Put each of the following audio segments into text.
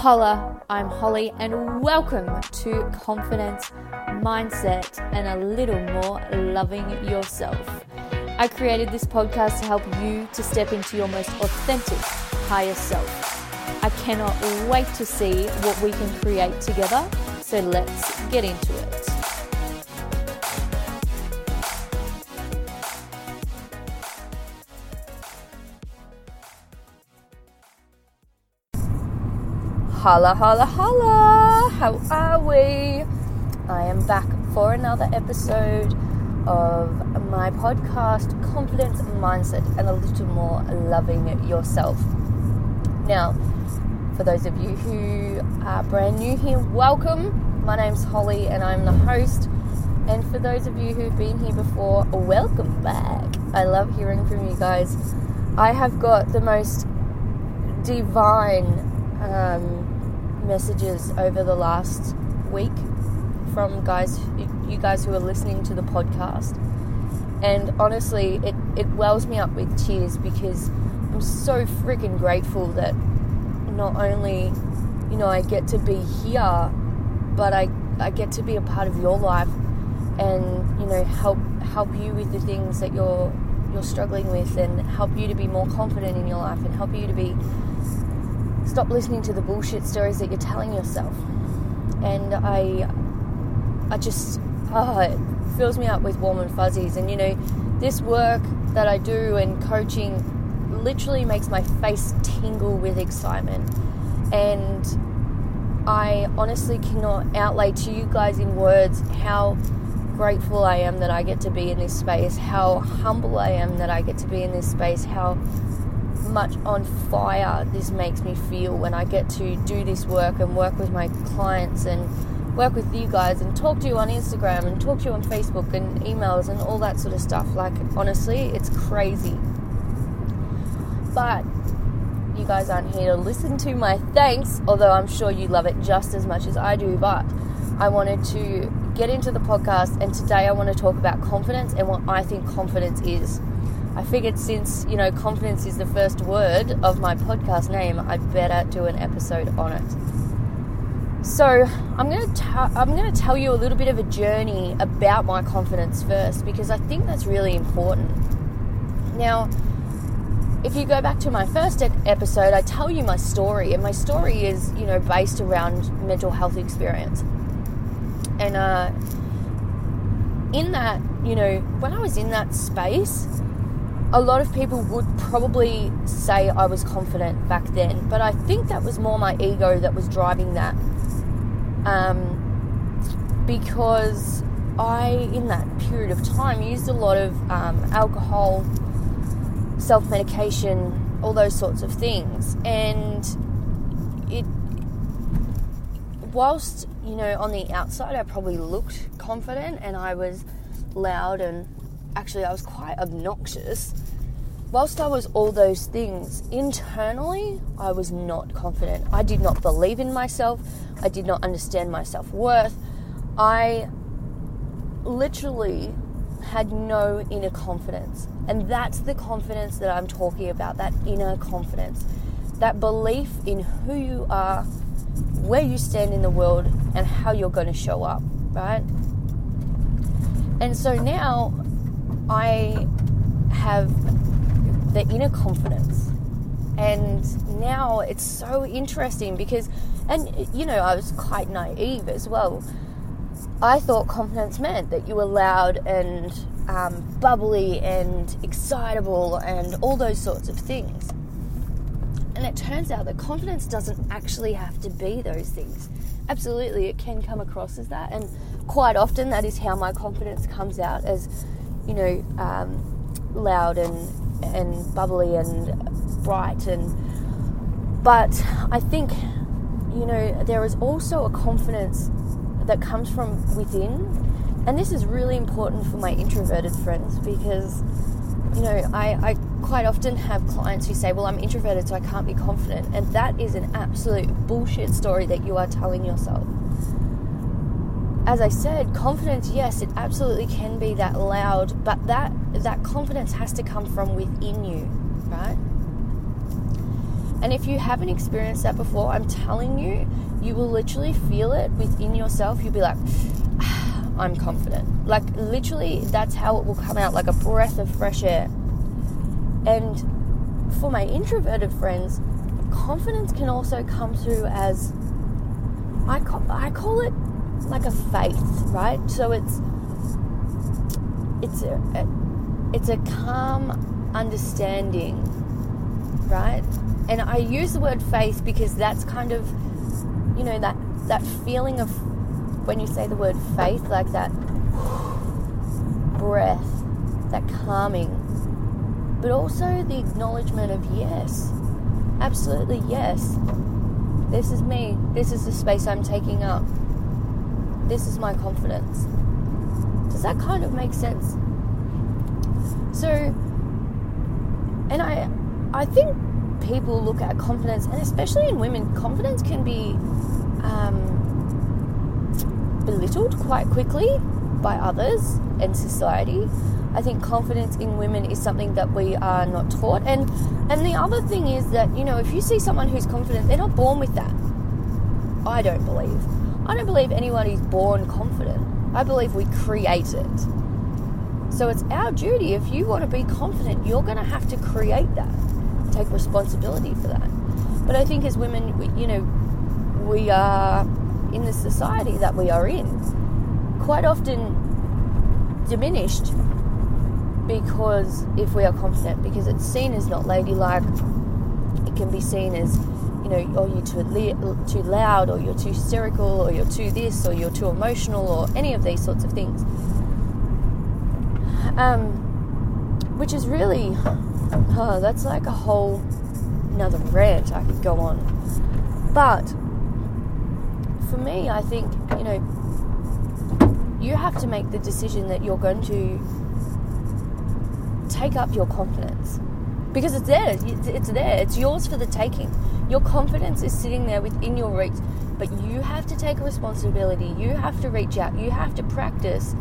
Holla, I'm Holly, and welcome to Confidence, Mindset, and a little more loving yourself. I created this podcast to help you to step into your most authentic, higher self. I cannot wait to see what we can create together, so let's get into it. Holla, holla, holla! How are we? I am back for another episode of my podcast, Confidence Mindset, and a little more loving yourself. Now, for those of you who are brand new here, welcome. My name's Holly, and I'm the host. And for those of you who've been here before, welcome back. I love hearing from you guys. I have got the most divine um, messages over the last week from guys, you guys who are listening to the podcast. And honestly, it, it wells me up with tears because I'm so freaking grateful that not only, you know, I get to be here, but I, I get to be a part of your life and, you know, help help you with the things that you're you're struggling with and help you to be more confident in your life and help you to be stop listening to the bullshit stories that you're telling yourself. And I, I just, oh, it fills me up with warm and fuzzies. And you know, this work that I do and coaching literally makes my face tingle with excitement. And I honestly cannot outlay to you guys in words how grateful I am that I get to be in this space, how humble I am that I get to be in this space, how much on fire this makes me feel when I get to do this work and work with my clients and work with you guys and talk to you on Instagram and talk to you on Facebook and emails and all that sort of stuff. Like, honestly, it's crazy. But you guys aren't here to listen to my thanks, although I'm sure you love it just as much as I do. But I wanted to get into the podcast, and today I want to talk about confidence and what I think confidence is. I figured since, you know, confidence is the first word of my podcast name, I'd better do an episode on it. So, I'm going to I'm going to tell you a little bit of a journey about my confidence first because I think that's really important. Now, if you go back to my first episode, I tell you my story, and my story is, you know, based around mental health experience. And uh, in that, you know, when I was in that space, a lot of people would probably say I was confident back then, but I think that was more my ego that was driving that. Um, because I, in that period of time, used a lot of um, alcohol, self medication, all those sorts of things. And it, whilst, you know, on the outside, I probably looked confident and I was loud and actually, I was quite obnoxious. Whilst I was all those things, internally, I was not confident. I did not believe in myself. I did not understand my self worth. I literally had no inner confidence. And that's the confidence that I'm talking about that inner confidence. That belief in who you are, where you stand in the world, and how you're going to show up, right? And so now I have the inner confidence. And now it's so interesting because, and you know, I was quite naive as well. I thought confidence meant that you were loud and um, bubbly and excitable and all those sorts of things. And it turns out that confidence doesn't actually have to be those things. Absolutely, it can come across as that. And quite often, that is how my confidence comes out as you know, um, loud and and bubbly and bright and but I think you know there is also a confidence that comes from within. And this is really important for my introverted friends because you know I, I quite often have clients who say well i'm introverted so i can't be confident. And that is an absolute bullshit story that you are telling yourself as I said, confidence, yes, it absolutely can be that loud, but that that confidence has to come from within you, right? And if you haven't experienced that before, I'm telling you, you will literally feel it within yourself. You'll be like, ah, I'm confident. Like, literally, that's how it will come out like a breath of fresh air. And for my introverted friends, confidence can also come through as I I call it like a faith, right? So it's it's a, it's a calm understanding, right? And I use the word faith because that's kind of you know that that feeling of when you say the word faith, like that breath, that calming, but also the acknowledgement of yes, absolutely yes. This is me. This is the space I'm taking up. This is my confidence. Does that kind of make sense? So, and I, I think people look at confidence, and especially in women, confidence can be um, belittled quite quickly by others and society. I think confidence in women is something that we are not taught. And and the other thing is that, you know, if you see someone who's confident, they're not born with that. I don't believe. I don't believe anyone is born confident. I believe we create it. So it's our duty if you want to be confident, you're going to have to create that. Take responsibility for that. But I think as women, we, you know, we are in the society that we are in quite often diminished because if we are confident, because it's seen as not ladylike, it can be seen as, know, oh, you're too, le- too loud, or you're too hysterical, or you're too this, or you're too emotional, or any of these sorts of things. Um, which is really, oh, that's like a whole another rant I could go on. But for me, I think, you know, you have to make the decision that you're going to take up your confidence because it's there. It's there. It's yours for the taking. Your confidence is sitting there within your reach, but you have to take responsibility. You have to reach out. You have to practice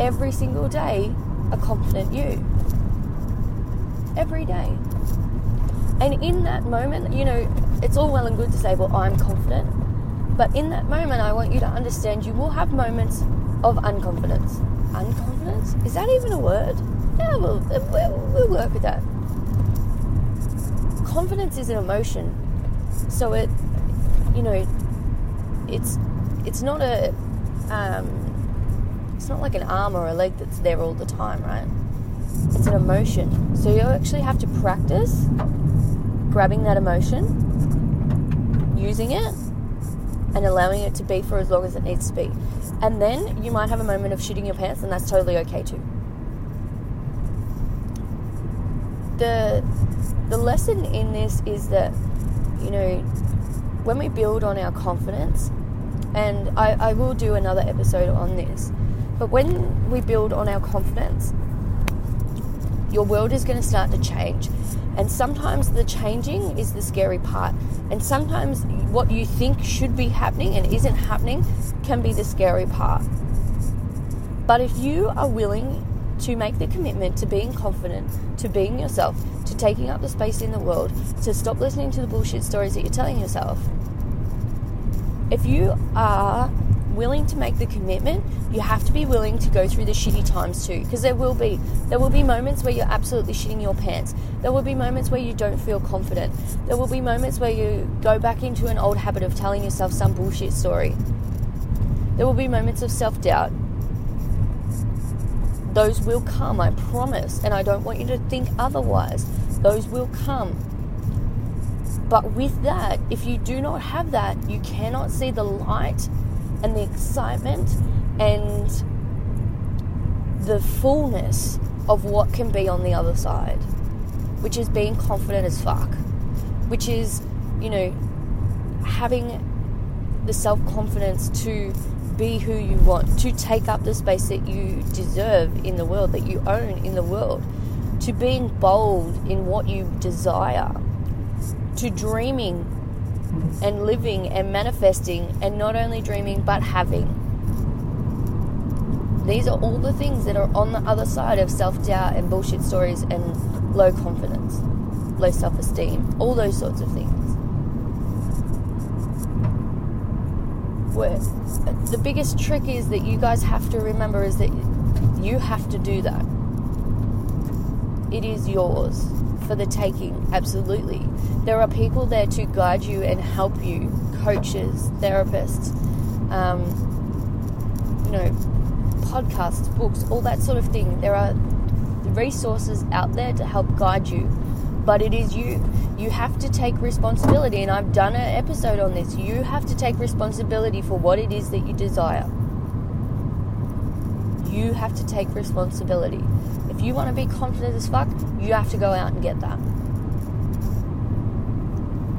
every single day a confident you. Every day. And in that moment, you know, it's all well and good to say, well, I'm confident. But in that moment, I want you to understand you will have moments of unconfidence. Unconfidence? Is that even a word? Yeah, we'll, we'll, we'll work with that. Confidence is an emotion. So it, you know, it's it's not a um, it's not like an arm or a leg that's there all the time, right? It's an emotion. So you actually have to practice grabbing that emotion, using it, and allowing it to be for as long as it needs to be. And then you might have a moment of shooting your pants, and that's totally okay too. The the lesson in this is that you know when we build on our confidence, and I, I will do another episode on this, but when we build on our confidence, your world is going to start to change. And sometimes the changing is the scary part. And sometimes what you think should be happening and isn't happening can be the scary part. But if you are willing to make the commitment to being confident, to being yourself, to taking up the space in the world, to stop listening to the bullshit stories that you're telling yourself, if you are willing to make the commitment, you have to be willing to go through the shitty times too. Because there will be there will be moments where you're absolutely shitting your pants. There will be moments where you don't feel confident. There will be moments where you go back into an old habit of telling yourself some bullshit story. There will be moments of self doubt. Those will come, I promise. And I don't want you to think otherwise. Those will come. But with that, if you do not have that, you cannot see the light and the excitement and the fullness of what can be on the other side, which is being confident as fuck, which is, you know, having the self confidence to be who you want, to take up the space that you deserve in the world, that you own in the world, to being bold in what you desire, to dreaming and living and manifesting, and not only dreaming but having. These are all the things that are on the other side of self doubt and bullshit stories and low confidence. low self esteem, all those sorts of things. Where the biggest trick is that you guys have to remember is that you have to do that. It is yours for the taking, absolutely. There are people there to guide you and help you coaches, therapists, um, you know, podcasts, books, all that sort of thing. There are resources out there to help guide you, but it is you. You have to take responsibility, and I've done an episode on this. You have to take responsibility for what it is that you desire. You have to take responsibility. If you want to be confident as fuck, you have to go out and get that.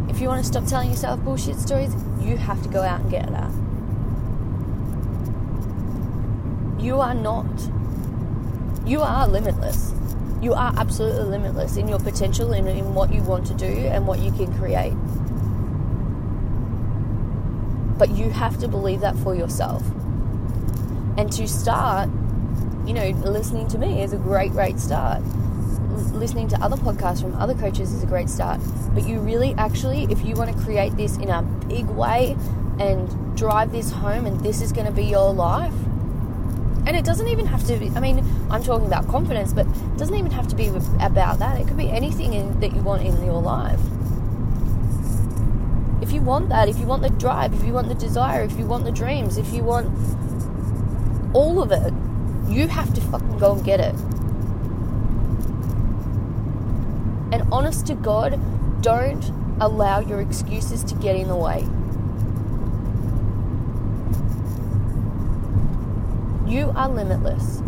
If you want to stop telling yourself bullshit stories, you have to go out and get that. You are not. You are limitless. You are absolutely limitless in your potential and in what you want to do and what you can create. But you have to believe that for yourself. And to start, you know, listening to me is a great, great start. listening to other podcasts from other coaches is a great start. But you really actually, if you want to create this in a big way and drive this home, and this is going to be your life, and it doesn't even have to be, I mean, I'm talking about confidence, but it doesn't even have to be about that. It could be anything in, that you want in your life. If you want that, if you want the drive, if you want the desire, if you want the dreams, if you want all of it, you have to fucking go and get it. And honest to God, don't allow your excuses to get in the way. You are limitless.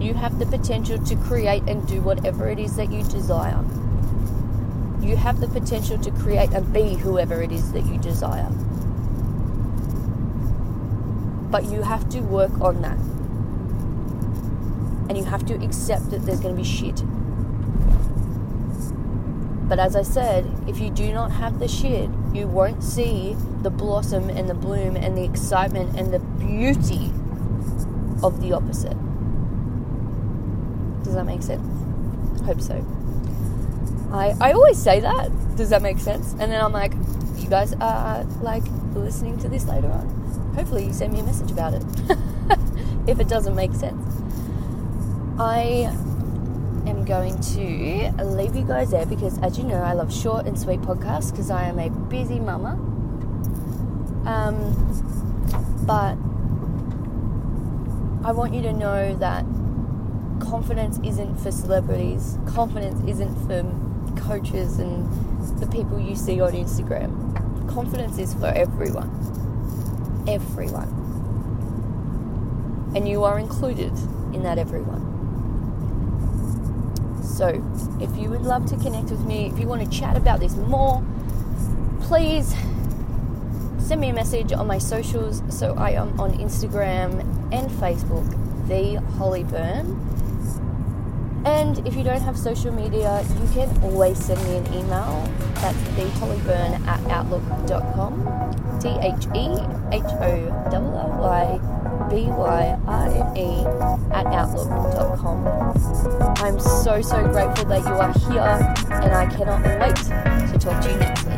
You have the potential to create and do whatever it is that you desire. You have the potential to create and be whoever it is that you desire. But you have to work on that. And you have to accept that there's going to be shit. But as I said, if you do not have the shit, you won't see the blossom and the bloom and the excitement and the beauty of the opposite. Does that make sense? Hope so. I, I always say that. Does that make sense? And then I'm like, you guys are like listening to this later on. Hopefully, you send me a message about it. if it doesn't make sense. I am going to leave you guys there because, as you know, I love short and sweet podcasts because I am a busy mama. Um, but I want you to know that confidence isn't for celebrities, confidence isn't for coaches and the people you see on Instagram. Confidence is for everyone. Everyone. And you are included in that everyone. So, if you would love to connect with me, if you want to chat about this more, please send me a message on my socials. So I am on Instagram and Facebook, the Holly Byrne. And if you don't have social media, you can always send me an email. That's thehollybyrne at outlook.com. T H E H O L L Y B Y R N E at outlook.com. I'm so, so grateful that you are here, and I cannot wait to talk to you next.